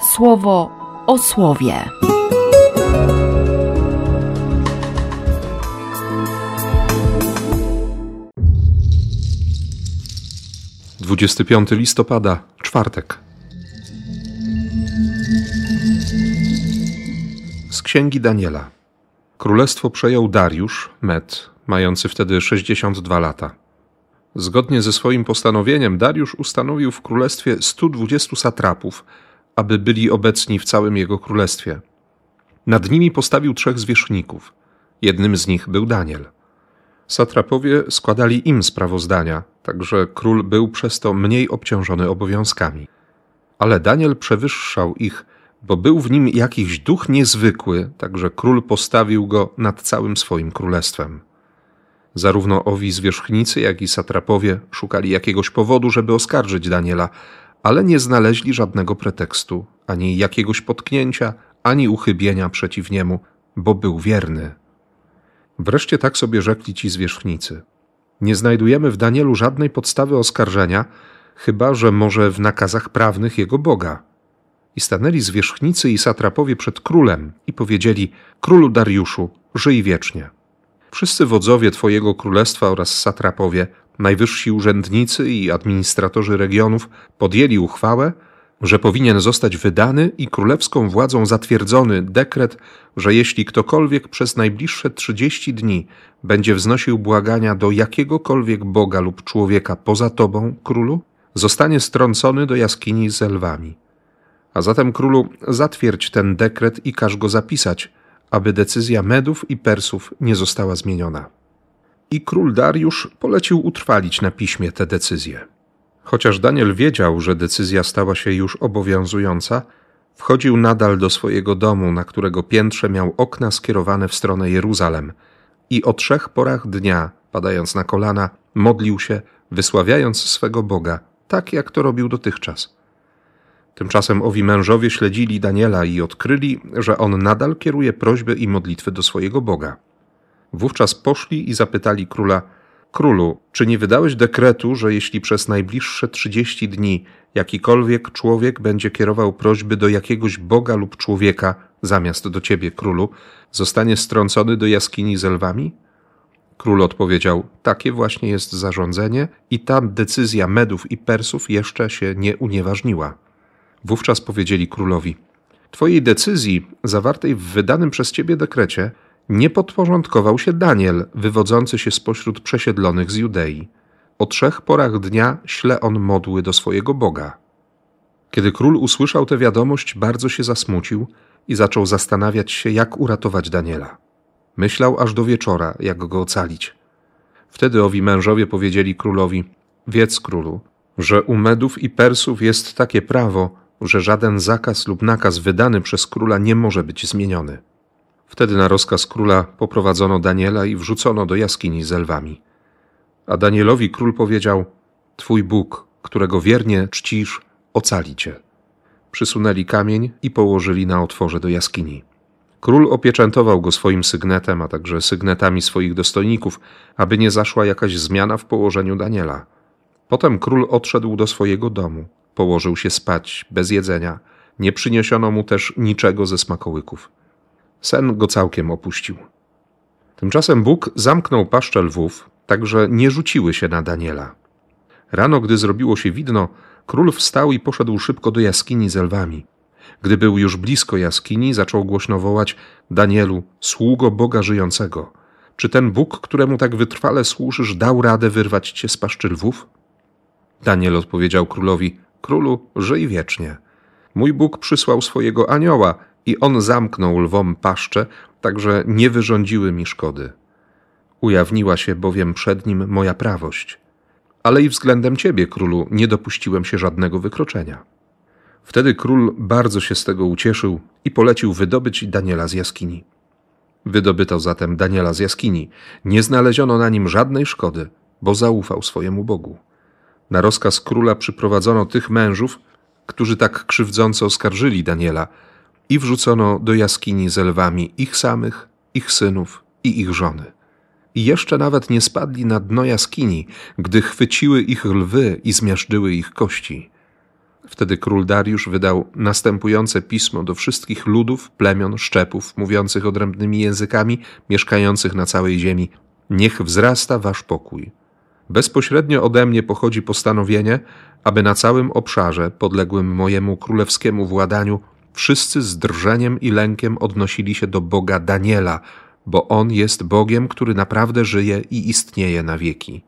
słowo o słowie. Dwudziesty piąty listopada, czwartek. Z księgi Daniela. Królestwo przejął Dariusz, Met, mający wtedy 62 lata. Zgodnie ze swoim postanowieniem, Dariusz ustanowił w królestwie 120 satrapów, aby byli obecni w całym jego królestwie. Nad nimi postawił trzech zwierzchników. Jednym z nich był Daniel. Satrapowie składali im sprawozdania, także król był przez to mniej obciążony obowiązkami. Ale Daniel przewyższał ich, bo był w nim jakiś duch niezwykły, także król postawił go nad całym swoim królestwem. Zarówno owi zwierzchnicy, jak i satrapowie szukali jakiegoś powodu, żeby oskarżyć Daniela, ale nie znaleźli żadnego pretekstu, ani jakiegoś potknięcia, ani uchybienia przeciw niemu, bo był wierny. Wreszcie tak sobie rzekli ci zwierzchnicy. Nie znajdujemy w Danielu żadnej podstawy oskarżenia, chyba że może w nakazach prawnych jego Boga. I stanęli zwierzchnicy i satrapowie przed królem i powiedzieli: Królu Dariuszu, żyj wiecznie. Wszyscy wodzowie Twojego królestwa oraz satrapowie, najwyżsi urzędnicy i administratorzy regionów podjęli uchwałę, że powinien zostać wydany i królewską władzą zatwierdzony dekret, że jeśli ktokolwiek przez najbliższe trzydzieści dni będzie wznosił błagania do jakiegokolwiek boga lub człowieka poza Tobą, królu, zostanie strącony do jaskini z lwami. A zatem, królu, zatwierdź ten dekret i każ go zapisać, aby decyzja Medów i Persów nie została zmieniona. I król Dariusz polecił utrwalić na piśmie te decyzje. Chociaż Daniel wiedział, że decyzja stała się już obowiązująca, wchodził nadal do swojego domu, na którego piętrze miał okna skierowane w stronę Jeruzalem i o trzech porach dnia, padając na kolana, modlił się, wysławiając swego Boga, tak jak to robił dotychczas. Tymczasem owi mężowie śledzili Daniela i odkryli, że on nadal kieruje prośby i modlitwy do swojego Boga. Wówczas poszli i zapytali króla: Królu, czy nie wydałeś dekretu, że jeśli przez najbliższe trzydzieści dni jakikolwiek człowiek będzie kierował prośby do jakiegoś Boga lub człowieka, zamiast do ciebie, królu, zostanie strącony do jaskini z lwami? Król odpowiedział: Takie właśnie jest zarządzenie, i tam decyzja Medów i Persów jeszcze się nie unieważniła. Wówczas powiedzieli królowi: Twojej decyzji, zawartej w wydanym przez ciebie dekrecie, nie podporządkował się Daniel, wywodzący się spośród przesiedlonych z Judei. O trzech porach dnia śle on modły do swojego Boga. Kiedy król usłyszał tę wiadomość, bardzo się zasmucił i zaczął zastanawiać się, jak uratować Daniela. Myślał aż do wieczora, jak go ocalić. Wtedy owi mężowie powiedzieli królowi: Wiedz, królu, że u Medów i Persów jest takie prawo, że żaden zakaz lub nakaz wydany przez króla nie może być zmieniony. Wtedy na rozkaz króla poprowadzono Daniela i wrzucono do jaskini z lwami. A Danielowi król powiedział: Twój Bóg, którego wiernie czcisz, ocali cię. Przysunęli kamień i położyli na otworze do jaskini. Król opieczętował go swoim sygnetem, a także sygnetami swoich dostojników, aby nie zaszła jakaś zmiana w położeniu Daniela. Potem król odszedł do swojego domu, położył się spać bez jedzenia, nie przyniesiono mu też niczego ze smakołyków. Sen go całkiem opuścił. Tymczasem Bóg zamknął paszczę lwów, tak że nie rzuciły się na Daniela. Rano, gdy zrobiło się widno, król wstał i poszedł szybko do jaskini z lwami. Gdy był już blisko jaskini, zaczął głośno wołać: Danielu, sługo Boga żyjącego, czy ten Bóg, któremu tak wytrwale służysz, dał radę wyrwać cię z paszczy lwów? Daniel odpowiedział królowi: Królu, żyj wiecznie. Mój Bóg przysłał swojego anioła i on zamknął lwom paszcze, tak że nie wyrządziły mi szkody. Ujawniła się bowiem przed nim moja prawość. Ale i względem ciebie, królu, nie dopuściłem się żadnego wykroczenia. Wtedy król bardzo się z tego ucieszył i polecił wydobyć Daniela z jaskini. Wydobyto zatem Daniela z jaskini. Nie znaleziono na nim żadnej szkody, bo zaufał swojemu Bogu. Na rozkaz króla przyprowadzono tych mężów, którzy tak krzywdząco oskarżyli Daniela, i wrzucono do jaskini z lwami ich samych, ich synów i ich żony. I jeszcze nawet nie spadli na dno jaskini, gdy chwyciły ich lwy i zmiażdżyły ich kości. Wtedy król Dariusz wydał następujące pismo do wszystkich ludów, plemion, szczepów, mówiących odrębnymi językami, mieszkających na całej ziemi. Niech wzrasta wasz pokój. Bezpośrednio ode mnie pochodzi postanowienie, aby na całym obszarze podległym mojemu królewskiemu władaniu wszyscy z drżeniem i lękiem odnosili się do Boga Daniela, bo On jest Bogiem, który naprawdę żyje i istnieje na wieki.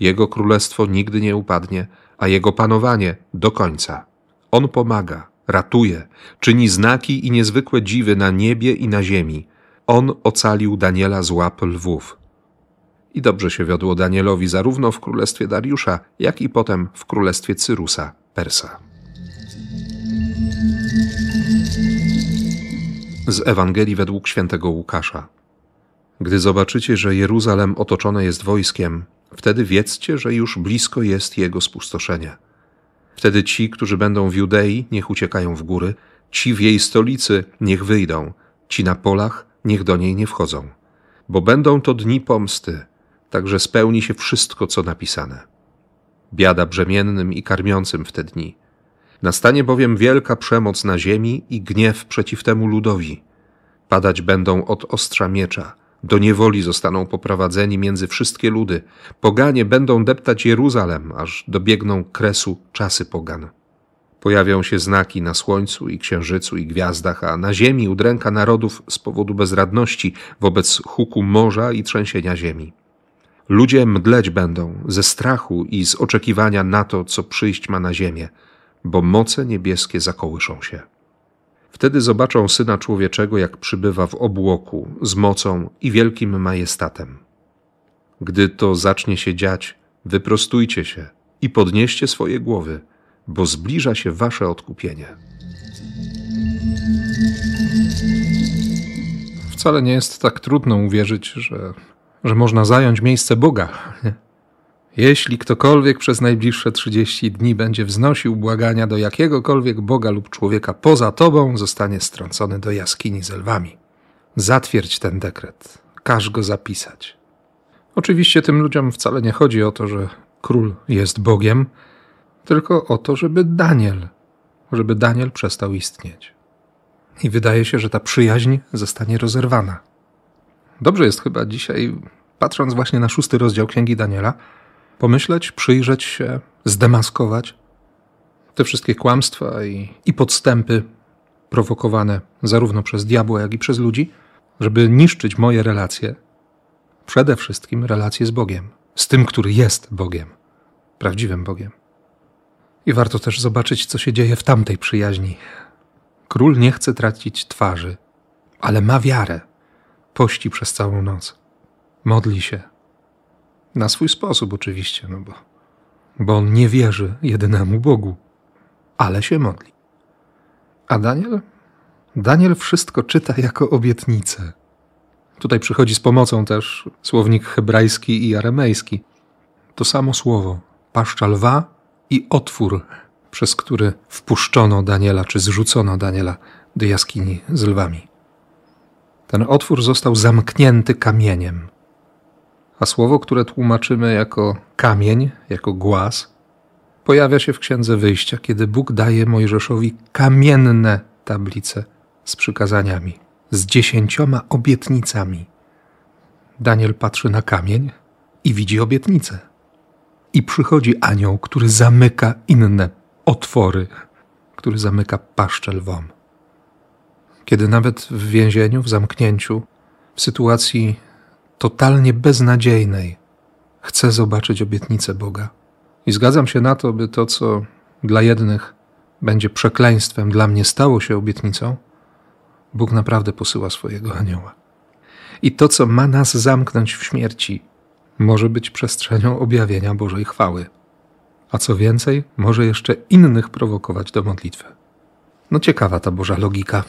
Jego królestwo nigdy nie upadnie, a jego panowanie do końca. On pomaga, ratuje, czyni znaki i niezwykłe dziwy na niebie i na ziemi. On ocalił Daniela z łap lwów. I dobrze się wiodło Danielowi zarówno w królestwie Dariusza, jak i potem w królestwie Cyrusa, Persa. Z Ewangelii według świętego Łukasza. Gdy zobaczycie, że Jeruzalem otoczone jest wojskiem, wtedy wiedzcie, że już blisko jest jego spustoszenie. Wtedy ci, którzy będą w Judei, niech uciekają w góry, ci w jej stolicy niech wyjdą, ci na polach niech do niej nie wchodzą. Bo będą to dni pomsty, także spełni się wszystko, co napisane. Biada brzemiennym i karmiącym w te dni. Nastanie bowiem wielka przemoc na ziemi i gniew przeciw temu ludowi. Padać będą od ostrza miecza, do niewoli zostaną poprowadzeni między wszystkie ludy. Poganie będą deptać Jeruzalem, aż dobiegną kresu czasy pogan. Pojawią się znaki na słońcu i księżycu i gwiazdach, a na ziemi udręka narodów z powodu bezradności wobec huku morza i trzęsienia ziemi. Ludzie mdleć będą ze strachu i z oczekiwania na to, co przyjść ma na ziemię, bo moce niebieskie zakołyszą się. Wtedy zobaczą Syna Człowieczego, jak przybywa w obłoku, z mocą i wielkim majestatem. Gdy to zacznie się dziać, wyprostujcie się i podnieście swoje głowy, bo zbliża się wasze odkupienie. Wcale nie jest tak trudno uwierzyć, że, że można zająć miejsce Boga. Jeśli ktokolwiek przez najbliższe 30 dni będzie wznosił błagania do jakiegokolwiek Boga lub człowieka poza tobą, zostanie strącony do jaskini z lwami. Zatwierdź ten dekret, każ go zapisać. Oczywiście tym ludziom wcale nie chodzi o to, że król jest Bogiem, tylko o to, żeby Daniel, żeby Daniel przestał istnieć. I wydaje się, że ta przyjaźń zostanie rozerwana. Dobrze jest chyba dzisiaj, patrząc właśnie na szósty rozdział Księgi Daniela, pomyśleć, przyjrzeć się, zdemaskować te wszystkie kłamstwa i, i podstępy prowokowane zarówno przez diabła, jak i przez ludzi, żeby niszczyć moje relacje, przede wszystkim relacje z Bogiem, z tym, który jest Bogiem, prawdziwym Bogiem. I warto też zobaczyć, co się dzieje w tamtej przyjaźni. Król nie chce tracić twarzy, ale ma wiarę. Pości przez całą noc. Modli się, na swój sposób oczywiście, no bo, bo on nie wierzy jedynemu Bogu, ale się modli. A Daniel? Daniel wszystko czyta jako obietnicę. Tutaj przychodzi z pomocą też słownik hebrajski i aramejski. To samo słowo, paszcza lwa i otwór, przez który wpuszczono Daniela, czy zrzucono Daniela do jaskini z lwami. Ten otwór został zamknięty kamieniem a słowo, które tłumaczymy jako kamień, jako głaz, pojawia się w Księdze Wyjścia, kiedy Bóg daje Mojżeszowi kamienne tablice z przykazaniami, z dziesięcioma obietnicami. Daniel patrzy na kamień i widzi obietnicę. I przychodzi anioł, który zamyka inne otwory, który zamyka paszczę lwom. Kiedy nawet w więzieniu, w zamknięciu, w sytuacji totalnie beznadziejnej, chcę zobaczyć obietnicę Boga. I zgadzam się na to, by to, co dla jednych będzie przekleństwem, dla mnie stało się obietnicą, Bóg naprawdę posyła swojego anioła. I to, co ma nas zamknąć w śmierci, może być przestrzenią objawienia Bożej chwały. A co więcej, może jeszcze innych prowokować do modlitwy. No ciekawa ta Boża logika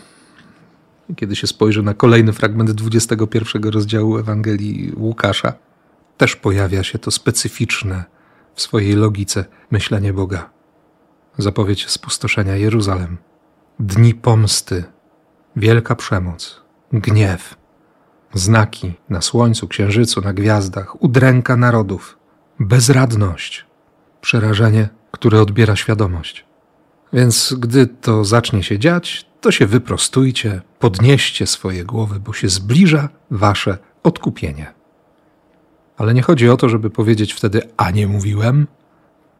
kiedy się spojrzy na kolejny fragment 21 rozdziału Ewangelii Łukasza, też pojawia się to specyficzne w swojej logice myślenie Boga. Zapowiedź spustoszenia Jeruzalem, dni pomsty, wielka przemoc, gniew, znaki na słońcu, księżycu, na gwiazdach, udręka narodów, bezradność, przerażenie, które odbiera świadomość. Więc gdy to zacznie się dziać, to się wyprostujcie, podnieście swoje głowy, bo się zbliża wasze odkupienie. Ale nie chodzi o to, żeby powiedzieć wtedy, a nie mówiłem,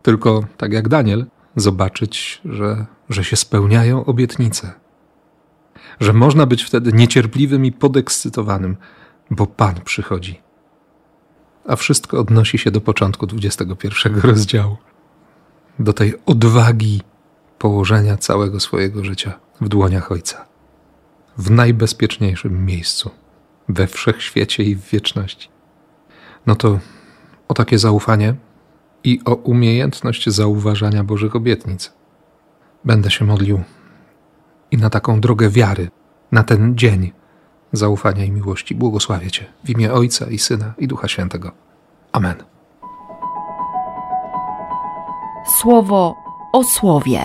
tylko tak jak Daniel, zobaczyć, że, że się spełniają obietnice. Że można być wtedy niecierpliwym i podekscytowanym, bo Pan przychodzi. A wszystko odnosi się do początku 21 rozdziału. Do tej odwagi położenia całego swojego życia w dłoniach Ojca. W najbezpieczniejszym miejscu, we wszechświecie i w wieczności. No to o takie zaufanie i o umiejętność zauważania Bożych obietnic. Będę się modlił i na taką drogę wiary, na ten dzień zaufania i miłości błogosławię Cię w imię Ojca i Syna i Ducha Świętego. Amen. Słowo o słowie.